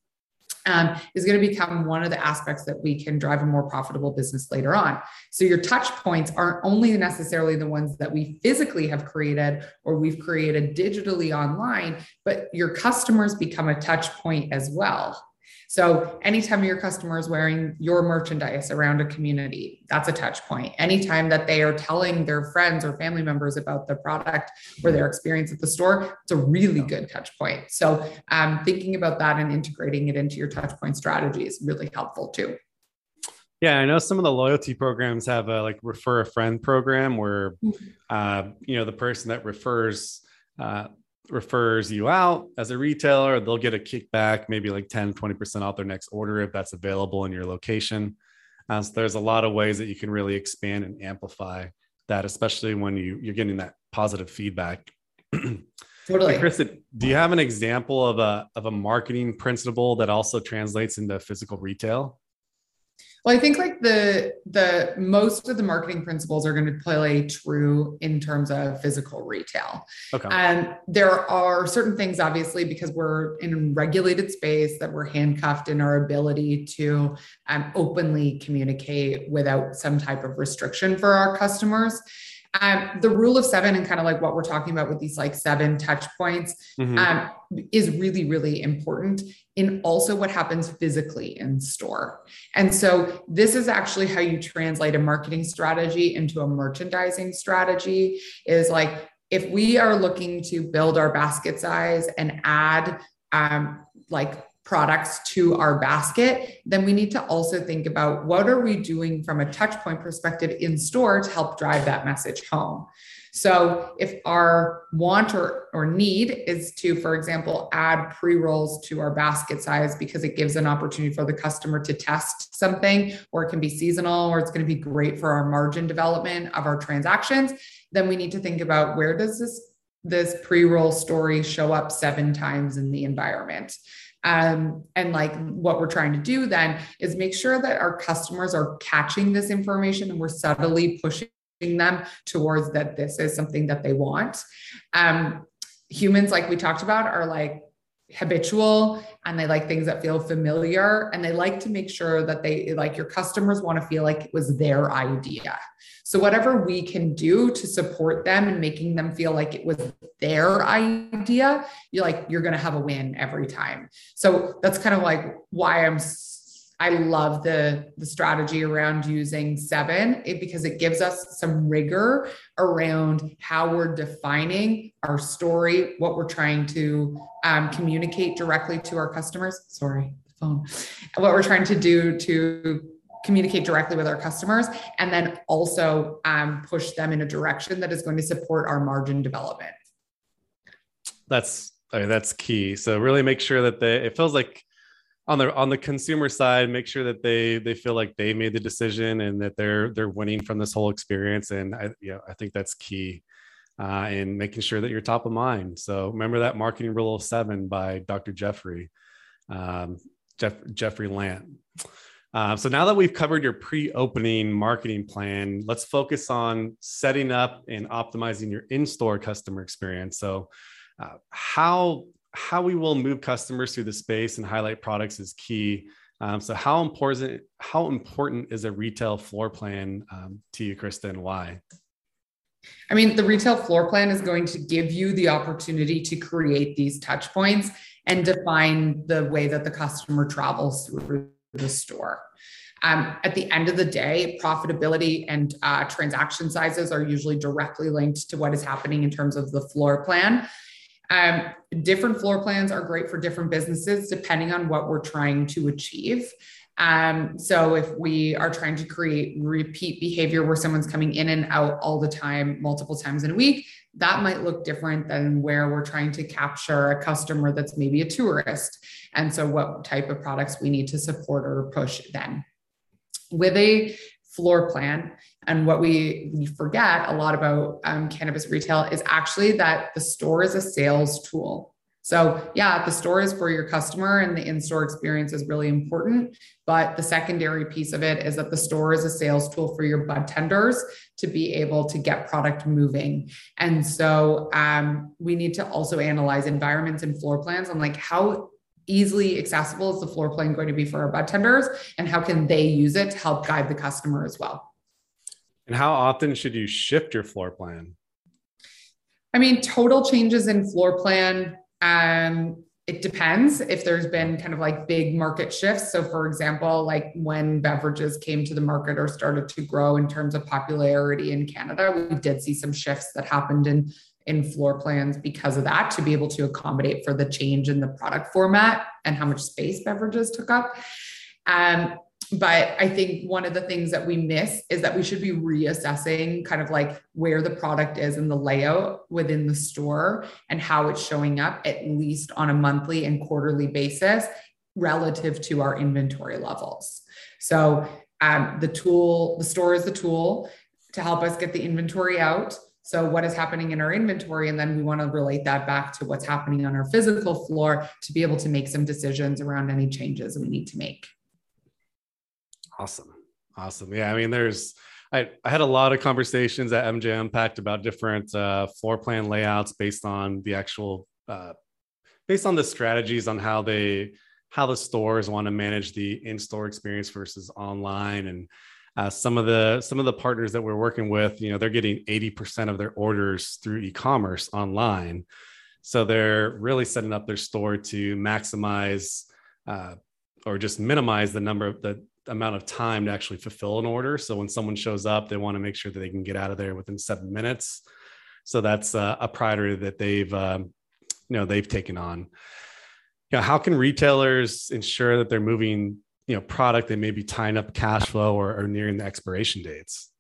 Speaker 2: um, is going to become one of the aspects that we can drive a more profitable business later on. So your touch points aren't only necessarily the ones that we physically have created or we've created digitally online, but your customers become a touch point as well. So anytime your customer is wearing your merchandise around a community, that's a touch point. Anytime that they are telling their friends or family members about the product or their experience at the store, it's a really good touch point. So um, thinking about that and integrating it into your touch point strategy is really helpful too.
Speaker 1: Yeah, I know some of the loyalty programs have a like refer a friend program where, mm-hmm. uh, you know, the person that refers uh, refers you out as a retailer, they'll get a kickback, maybe like 10, 20% off their next order if that's available in your location. Uh, so there's a lot of ways that you can really expand and amplify that, especially when you, you're getting that positive feedback.
Speaker 2: Totally.
Speaker 1: Chris, do you have an example of a, of a marketing principle that also translates into physical retail?
Speaker 2: Well, I think like the the most of the marketing principles are going to play true in terms of physical retail. Okay. And there are certain things, obviously, because we're in a regulated space that we're handcuffed in our ability to um, openly communicate without some type of restriction for our customers. Um, the rule of seven and kind of like what we're talking about with these like seven touch points mm-hmm. um, is really, really important in also what happens physically in store. And so this is actually how you translate a marketing strategy into a merchandising strategy is like if we are looking to build our basket size and add um, like products to our basket, then we need to also think about what are we doing from a touch point perspective in store to help drive that message home. So if our want or, or need is to, for example, add pre-rolls to our basket size because it gives an opportunity for the customer to test something, or it can be seasonal, or it's going to be great for our margin development of our transactions, then we need to think about where does this this pre-roll story show up seven times in the environment. Um, and like what we're trying to do then is make sure that our customers are catching this information and we're subtly pushing them towards that this is something that they want. Um, humans, like we talked about, are like habitual and they like things that feel familiar and they like to make sure that they like your customers want to feel like it was their idea so whatever we can do to support them and making them feel like it was their idea you're like you're going to have a win every time so that's kind of like why i'm I love the the strategy around using seven it, because it gives us some rigor around how we're defining our story, what we're trying to um, communicate directly to our customers. Sorry, phone. What we're trying to do to communicate directly with our customers, and then also um, push them in a direction that is going to support our margin development.
Speaker 1: That's I mean, that's key. So really make sure that they it feels like on the on the consumer side make sure that they they feel like they made the decision and that they're they're winning from this whole experience. And i know i think that's key uh, and making sure that you're top of mind. So remember that marketing rule of seven by dr jeffrey um, Jeff, jeffrey lant. Uh, so now that we've covered your pre-opening marketing plan, let's focus on setting up and optimizing your in-store customer experience. So, uh, how how we will move customers through the space and highlight products is key. Um, so, how important how important is a retail floor plan um, to you, Krista, and why?
Speaker 2: I mean, the retail floor plan is going to give you the opportunity to create these touch points and define the way that the customer travels through the store. Um, at the end of the day, profitability and uh, transaction sizes are usually directly linked to what is happening in terms of the floor plan. Um, different floor plans are great for different businesses depending on what we're trying to achieve. Um, so if we are trying to create repeat behavior where someone's coming in and out all the time, multiple times in a week, that might look different than where we're trying to capture a customer that's maybe a tourist. And so what type of products we need to support or push then. With a floor plan, and what we, we forget a lot about um, cannabis retail is actually that the store is a sales tool. So, yeah, the store is for your customer and the in store experience is really important. But the secondary piece of it is that the store is a sales tool for your bud tenders to be able to get product moving. And so, um, we need to also analyze environments and floor plans on like how easily accessible is the floor plan going to be for our bud tenders and how can they use it to help guide the customer as well.
Speaker 1: And how often should you shift your floor plan?
Speaker 2: I mean, total changes in floor plan um, it depends if there's been kind of like big market shifts. So, for example, like when beverages came to the market or started to grow in terms of popularity in Canada, we did see some shifts that happened in in floor plans because of that to be able to accommodate for the change in the product format and how much space beverages took up. Um, but I think one of the things that we miss is that we should be reassessing kind of like where the product is in the layout within the store and how it's showing up at least on a monthly and quarterly basis relative to our inventory levels. So um, the tool, the store is the tool to help us get the inventory out. So, what is happening in our inventory? And then we want to relate that back to what's happening on our physical floor to be able to make some decisions around any changes we need to make.
Speaker 1: Awesome. Awesome. Yeah. I mean, there's, I, I had a lot of conversations at MJ Unpacked about different uh, floor plan layouts based on the actual, uh, based on the strategies on how they, how the stores want to manage the in-store experience versus online. And uh, some of the, some of the partners that we're working with, you know, they're getting 80% of their orders through e-commerce online. So they're really setting up their store to maximize uh, or just minimize the number of the amount of time to actually fulfill an order. So when someone shows up, they want to make sure that they can get out of there within seven minutes. So that's uh, a priority that they've, um, you know, they've taken on. You know, how can retailers ensure that they're moving, you know, product that may be tying up cash flow or, or nearing the expiration dates?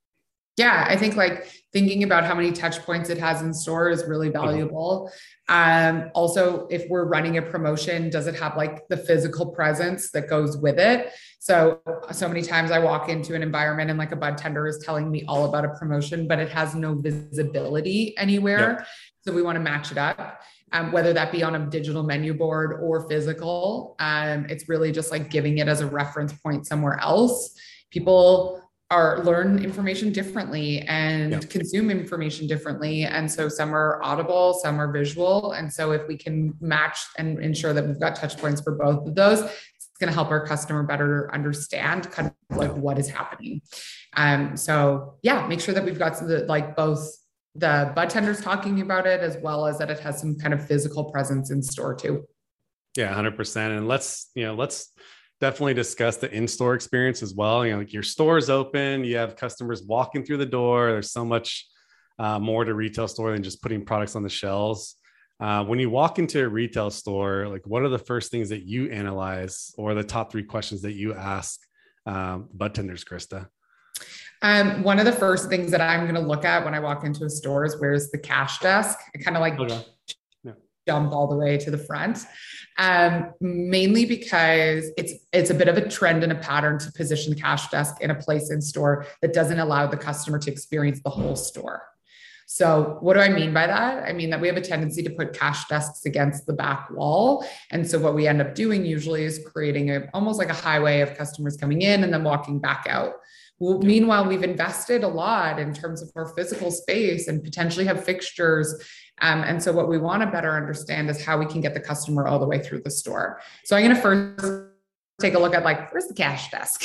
Speaker 2: Yeah i think like thinking about how many touch points it has in store is really mm-hmm. valuable. Um, also if we're running a promotion does it have like the physical presence that goes with it? So so many times i walk into an environment and like a bud tender is telling me all about a promotion but it has no visibility anywhere. Yep. so we want to match it up. Um, whether that be on a digital menu board or physical um, it's really just like giving it as a reference point somewhere else. People are learn information differently and yeah. consume information differently. And so some are audible some are visual. And so if we can match and ensure that we've got touch points for both of those it's going to help our customer better understand kind of like what is happening. Um so yeah make sure that we've got the like both the bud tenders talking about it as well as that it has some kind of physical presence in store too.
Speaker 1: Yeah 100% and let's you know let's definitely discuss the in-store experience as well. You know, like your store is open, you have customers walking through the door. There's so much uh, more to retail store than just putting products on the shelves. Uh, when you walk into a retail store, like what are the first things that you analyze, or the top three questions that you ask um, bud tenders, Krista?
Speaker 2: Um, one of the first things that I'm going to look at when I walk into a store is where's the cash desk. I kind of like okay. yeah. jump all the way to the front um, mainly because it's it's a bit of a trend and a pattern to position the cash desk in a place in store that doesn't allow the customer to experience the whole store. So, what do I mean by that? I mean that we have a tendency to put cash desks against the back wall. And so, what we end up doing usually is creating a, almost like a highway of customers coming in and then walking back out. Well, meanwhile, we've invested a lot in terms of our physical space and potentially have fixtures. Um, and so, what we want to better understand is how we can get the customer all the way through the store. So, I'm going to first take a look at like where's the cash desk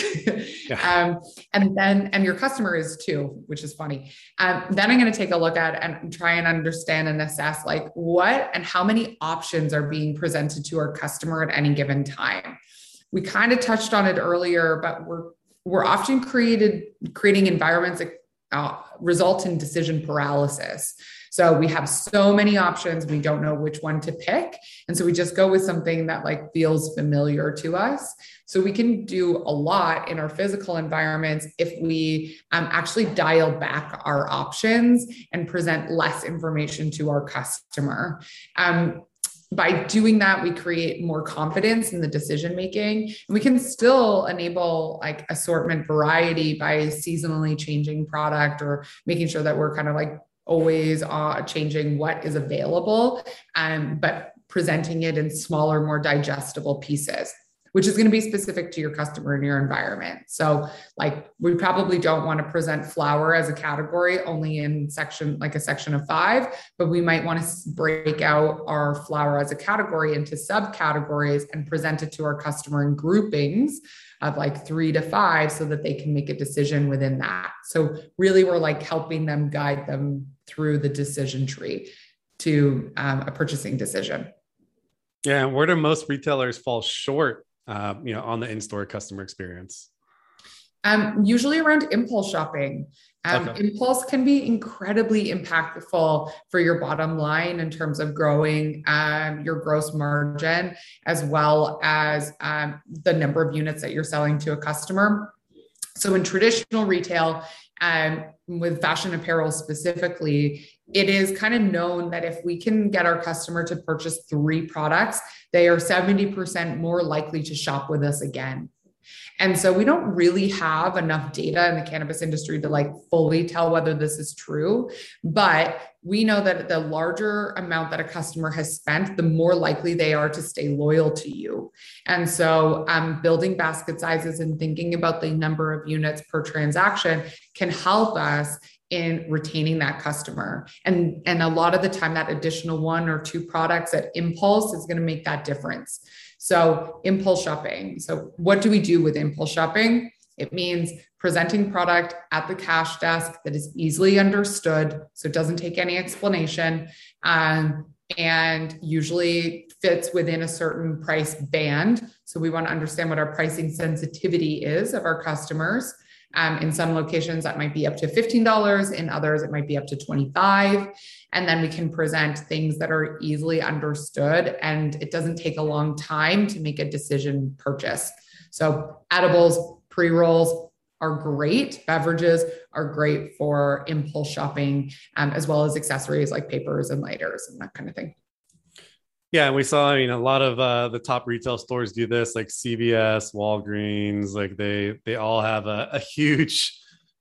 Speaker 2: yeah. um, and then and your customer is too which is funny um, then i'm going to take a look at and try and understand and assess like what and how many options are being presented to our customer at any given time we kind of touched on it earlier but we're we're often created creating environments that uh, result in decision paralysis so we have so many options, we don't know which one to pick. And so we just go with something that like feels familiar to us. So we can do a lot in our physical environments if we um, actually dial back our options and present less information to our customer. Um, by doing that we create more confidence in the decision making. And we can still enable like assortment variety by seasonally changing product or making sure that we're kind of like always uh, changing what is available, um, but presenting it in smaller, more digestible pieces which is going to be specific to your customer and your environment. So, like, we probably don't want to present flower as a category only in section, like a section of five, but we might want to break out our flower as a category into subcategories and present it to our customer in groupings of like three to five so that they can make a decision within that. So, really, we're like helping them guide them through the decision tree to um, a purchasing decision.
Speaker 1: Yeah, where do most retailers fall short, uh, you know, on the in-store customer experience?
Speaker 2: Um, usually around impulse shopping. Um, okay. Impulse can be incredibly impactful for your bottom line in terms of growing um, your gross margin, as well as um, the number of units that you're selling to a customer. So, in traditional retail, um, with fashion apparel specifically, it is kind of known that if we can get our customer to purchase three products, they are 70% more likely to shop with us again. And so we don't really have enough data in the cannabis industry to like fully tell whether this is true. But we know that the larger amount that a customer has spent, the more likely they are to stay loyal to you. And so um, building basket sizes and thinking about the number of units per transaction can help us in retaining that customer and and a lot of the time that additional one or two products at impulse is going to make that difference so, impulse shopping. So, what do we do with impulse shopping? It means presenting product at the cash desk that is easily understood, so it doesn't take any explanation, um, and usually fits within a certain price band. So, we want to understand what our pricing sensitivity is of our customers. Um, in some locations, that might be up to $15. In others, it might be up to 25 And then we can present things that are easily understood and it doesn't take a long time to make a decision purchase. So, edibles, pre rolls are great. Beverages are great for impulse shopping, um, as well as accessories like papers and lighters and that kind of thing.
Speaker 1: Yeah, and we saw. I mean, a lot of uh, the top retail stores do this, like CVS, Walgreens. Like they they all have a, a huge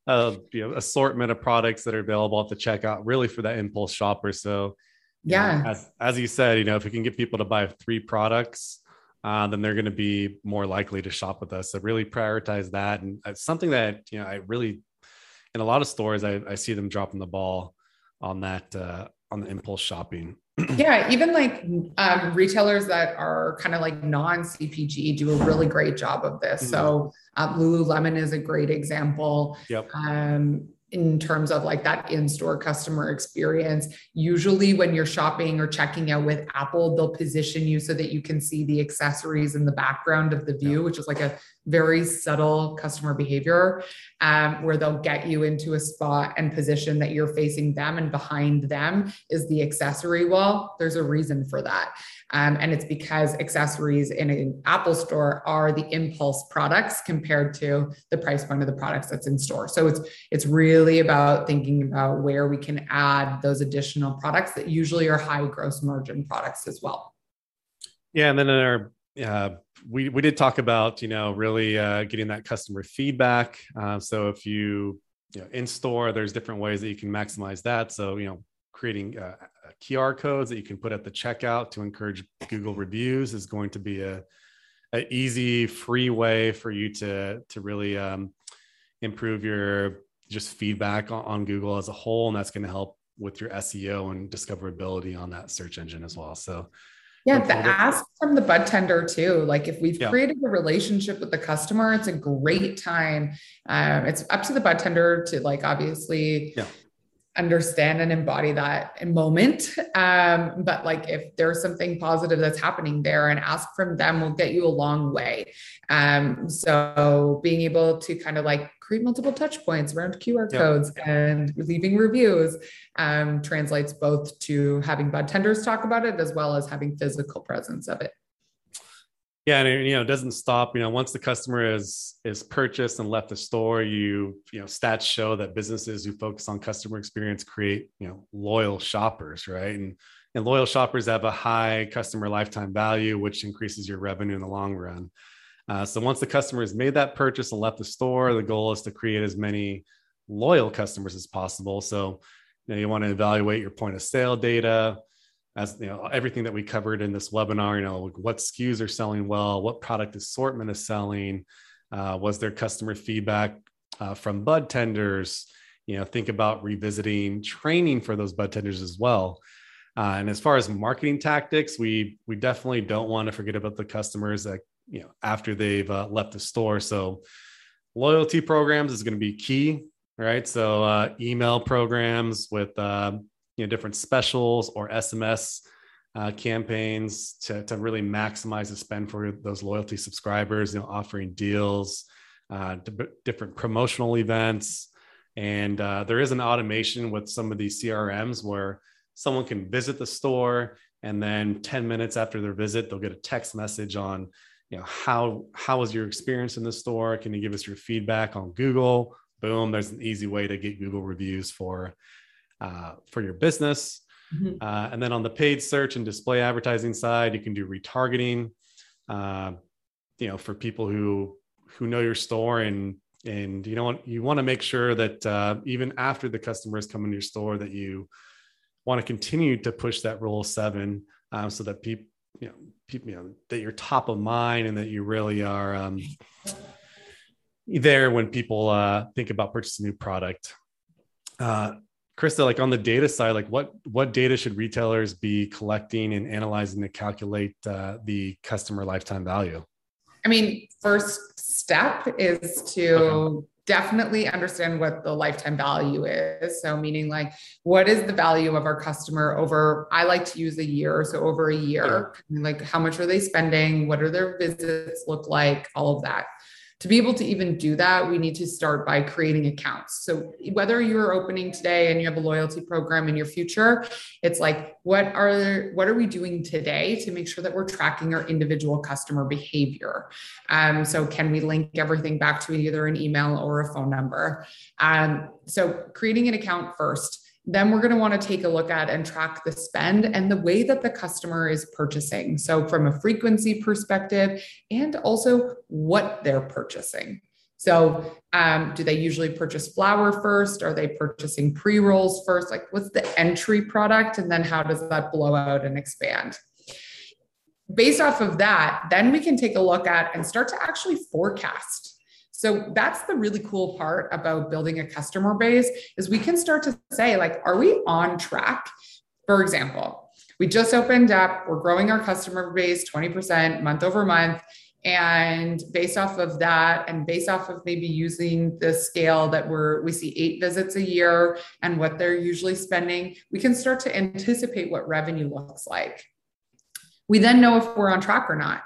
Speaker 1: uh, you know, assortment of products that are available at the checkout, really for that impulse shopper. So,
Speaker 2: yeah,
Speaker 1: know, as, as you said, you know, if we can get people to buy three products, uh, then they're going to be more likely to shop with us. So really prioritize that, and it's something that you know I really in a lot of stores I, I see them dropping the ball on that uh, on the impulse shopping
Speaker 2: yeah, even like um, retailers that are kind of like non CPG do a really great job of this. Mm-hmm. So um, Lululemon is a great example.
Speaker 1: Yep.
Speaker 2: Um, in terms of like that in-store customer experience usually when you're shopping or checking out with apple they'll position you so that you can see the accessories in the background of the view which is like a very subtle customer behavior um, where they'll get you into a spot and position that you're facing them and behind them is the accessory. Wall there's a reason for that um, and it's because accessories in an Apple store are the impulse products compared to the price point of the products that's in store. So it's it's really about thinking about where we can add those additional products that usually are high gross margin products as well.
Speaker 1: Yeah, and then in our uh, we we did talk about you know really uh, getting that customer feedback. Uh, so if you you know, in store, there's different ways that you can maximize that. So, you know, creating uh, QR codes that you can put at the checkout to encourage Google reviews is going to be a, a easy, free way for you to to really um, improve your just feedback on, on Google as a whole, and that's going to help with your SEO and discoverability on that search engine as well. So
Speaker 2: yeah, the ask from the bud tender too. Like if we've yeah. created a relationship with the customer, it's a great time. Um, it's up to the bud tender to like obviously yeah. Understand and embody that moment. Um, but like if there's something positive that's happening there and ask from them will get you a long way. Um, so being able to kind of like create multiple touch points around QR yep. codes and leaving reviews um, translates both to having bud tenders talk about it as well as having physical presence of it.
Speaker 1: Yeah, and you know, it doesn't stop. You know, once the customer is is purchased and left the store, you you know, stats show that businesses who focus on customer experience create you know loyal shoppers, right? And and loyal shoppers have a high customer lifetime value, which increases your revenue in the long run. Uh, so once the customer has made that purchase and left the store, the goal is to create as many loyal customers as possible. So you, know, you want to evaluate your point of sale data, as you know everything that we covered in this webinar. You know what SKUs are selling well, what product assortment is selling, uh, was there customer feedback uh, from bud tenders? You know, think about revisiting training for those bud tenders as well. Uh, and as far as marketing tactics, we we definitely don't want to forget about the customers that you know after they've uh, left the store so loyalty programs is going to be key right so uh, email programs with uh, you know different specials or sms uh, campaigns to, to really maximize the spend for those loyalty subscribers you know offering deals uh, different promotional events. And uh, there is an automation with some of these crms where someone can visit the store and then 10 minutes after their visit they'll get a text message on you know how how was your experience in the store? Can you give us your feedback on google? Boom there's an easy way to get google reviews for uh, for your business mm-hmm. uh, and then on the paid search and display advertising side you can do retargeting uh, you know for people who who know your store and and you know you want to make sure that uh, even after the customers come in your store that you want to continue to push that rule seven um, so that people you know people you know that you're top of mind and that you really are um, there when people uh, think about purchasing a new product uh, krista like on the data side like what what data should retailers be collecting and analyzing to calculate uh, the customer lifetime value
Speaker 2: i mean first step is to okay definitely understand what the lifetime value is. So, meaning like, what is the value of our customer over, I like to use a year. So, over a year, like, how much are they spending? What are their visits look like? All of that to be able to even do that, we need to start by creating accounts. So whether you're opening today and you have a loyalty program in your future, it's like what are what are we doing today to make sure that we're tracking our individual customer behavior? Um, so can we link everything back to either an email or a phone number? Um, so creating an account first then we're going to want to take a look at and track the spend and the way that the customer is purchasing. So, from a frequency perspective, and also what they're purchasing. So, um, do they usually purchase flower first? Are they purchasing pre rolls first? Like, what's the entry product? And then, how does that blow out and expand? Based off of that, then we can take a look at and start to actually forecast so that's the really cool part about building a customer base is we can start to say like are we on track? For example, we just opened up, we're growing our customer base 20% month over month. And based off of that and based off of maybe using the scale that we're we see eight visits a year and what they're usually spending we can start to anticipate what revenue looks like. We then know if we're on track or not.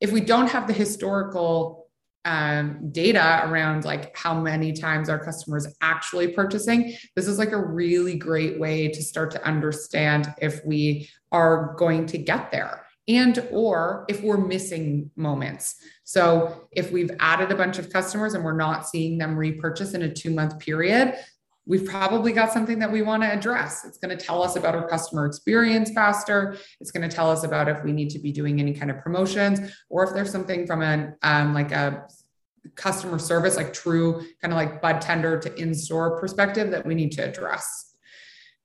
Speaker 2: If we don't have the historical um, data around like how many times our customers actually purchasing this is like a really great way to start to understand if we are going to get there and or if we're missing moments so if we've added a bunch of customers and we're not seeing them repurchase in a two month period we've probably got something that we want to address. It's going to tell us about our customer experience faster. It's going to tell us about if we need to be doing any kind of promotions or if there's something from an um, like a customer service, like true kind of like bud tender to in store perspective that we need to address.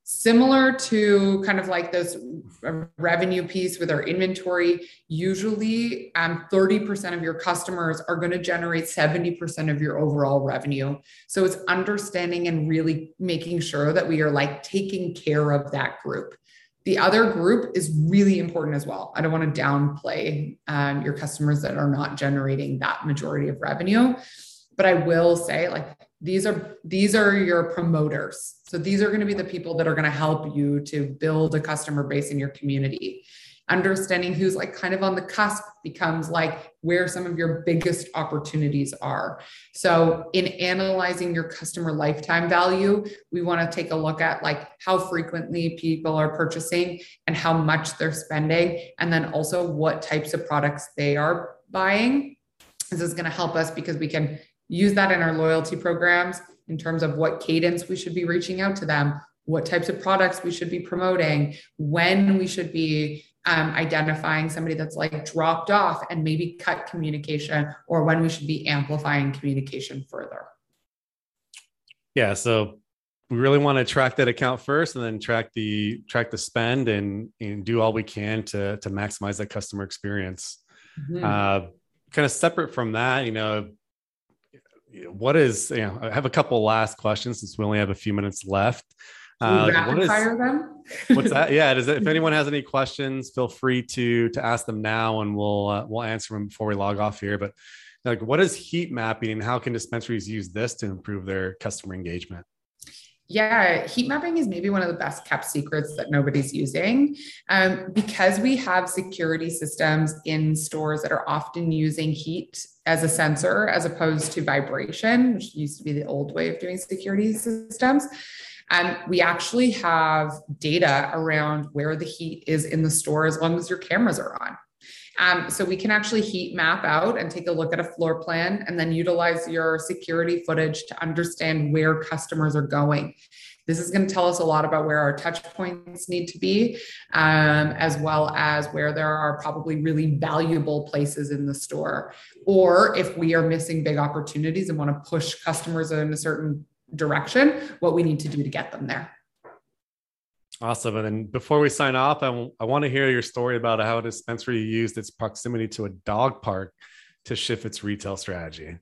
Speaker 2: Similar to kind of like this revenue piece with our inventory usually um, 30% of your customers are going to generate 70% of your overall revenue. So it's understanding and really making sure that we are like taking care of that group the other group is really important as well. I don't want to downplay um, your customers that are not generating that majority of revenue but i will say like these are these are your promoters. So these are going to be the people that are going to help you to build a customer base in your community understanding who's like kind of on the cusp becomes like where some of your biggest opportunities are. So in analyzing your customer lifetime value we want to take a look at like how frequently people are purchasing and how much they're spending and then also what types of products they are buying. This is going to help us because we can use that in our loyalty programs in terms of what cadence we should be reaching out to them, what types of products we should be promoting, when we should be um, identifying somebody that's like dropped off and maybe cut communication, or when we should be amplifying communication further.
Speaker 1: Yeah. So we really want to track that account first and then track the track the spend and, and do all we can to to maximize that customer experience. Mm-hmm. Uh, kind of separate from that, you know, what is you know i have a couple last questions since we only have a few minutes left
Speaker 2: uh, rapid what is, fire them
Speaker 1: what's that yeah does it, if anyone has any questions feel free to to ask them now and we'll uh, we'll answer them before we log off here but like what is heat mapping and how can dispensaries use this to improve their customer engagement
Speaker 2: yeah, heat mapping is maybe one of the best kept secrets that nobody's using. Um, because we have security systems in stores that are often using heat as a sensor as opposed to vibration, which used to be the old way of doing security systems. Um, we actually have data around where the heat is in the store as long as your cameras are on. Um, so we can actually heat map out and take a look at a floor plan and then utilize your security footage to understand where customers are going. This is going to tell us a lot about where our touch points need to be, um, as well as where there are probably really valuable places in the store. Or if we are missing big opportunities and want to push customers in a certain direction, what we need to do to get them there.
Speaker 1: Awesome. And then before we sign off, I, w- I want to hear your story about how a dispensary used its proximity to a dog park to shift its retail strategy.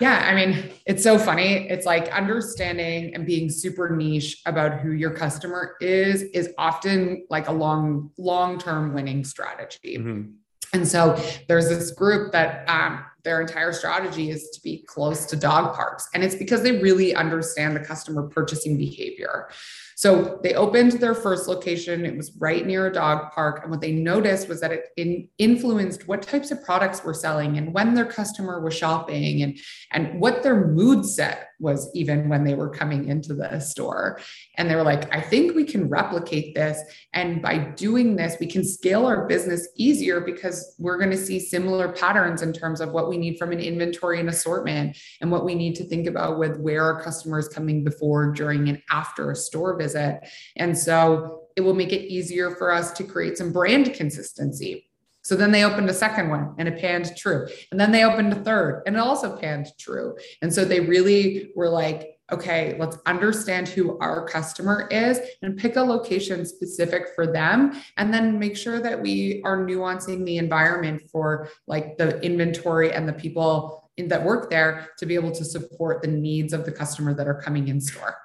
Speaker 2: Yeah, I mean, it's so funny. It's like understanding and being super niche about who your customer is is often like a long, long-term winning strategy. Mm-hmm. And so there's this group that um, their entire strategy is to be close to dog parks. And it's because they really understand the customer purchasing behavior. So they opened their first location. It was right near a dog park. And what they noticed was that it in, influenced what types of products were selling and when their customer was shopping and, and what their mood set was even when they were coming into the store. And they were like, I think we can replicate this. And by doing this, we can scale our business easier because we're going to see similar patterns in terms of what we need from an inventory and assortment and what we need to think about with where our customers coming before, during, and after a store visit. And so it will make it easier for us to create some brand consistency. So then they opened a second one and it panned true. And then they opened a third and it also panned true. And so they really were like, okay, let's understand who our customer is and pick a location specific for them. And then make sure that we are nuancing the environment for like the inventory and the people in, that work there to be able to support the needs of the customer that are coming in store.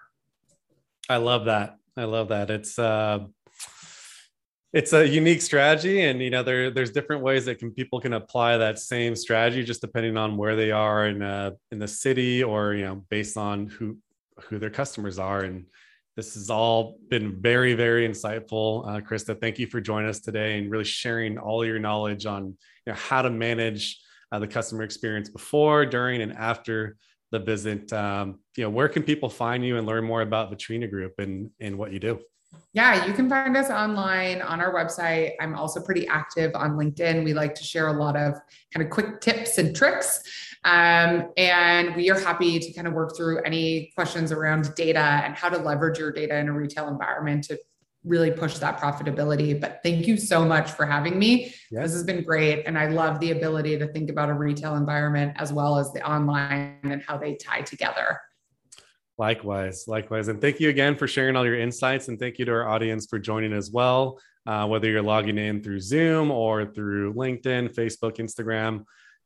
Speaker 1: I love that. I love that. It's uh it's a unique strategy and you know there there's different ways that can people can apply that same strategy just depending on where they are in uh in the city or you know based on who who their customers are and this has all been very very insightful uh, krista thank you for joining us today and really sharing all your knowledge on you know how to manage uh, the customer experience before during and after the visit. Um, you know, where can people find you and learn more about Vetrina Group and, and what you do?
Speaker 2: Yeah, you can find us online on our website. I'm also pretty active on LinkedIn. We like to share a lot of kind of quick tips and tricks. Um, and we are happy to kind of work through any questions around data and how to leverage your data in a retail environment to really push that profitability. But thank you so much for having me. Yes. This has been great. And I love the ability to think about a retail environment as well as the online and how they tie together.
Speaker 1: Likewise, likewise. And thank you again for sharing all your insights. And thank you to our audience for joining as well, uh, whether you're logging in through Zoom or through LinkedIn, Facebook, Instagram.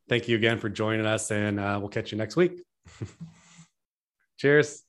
Speaker 1: Thank you again for joining us, and uh, we'll catch you next week. Cheers.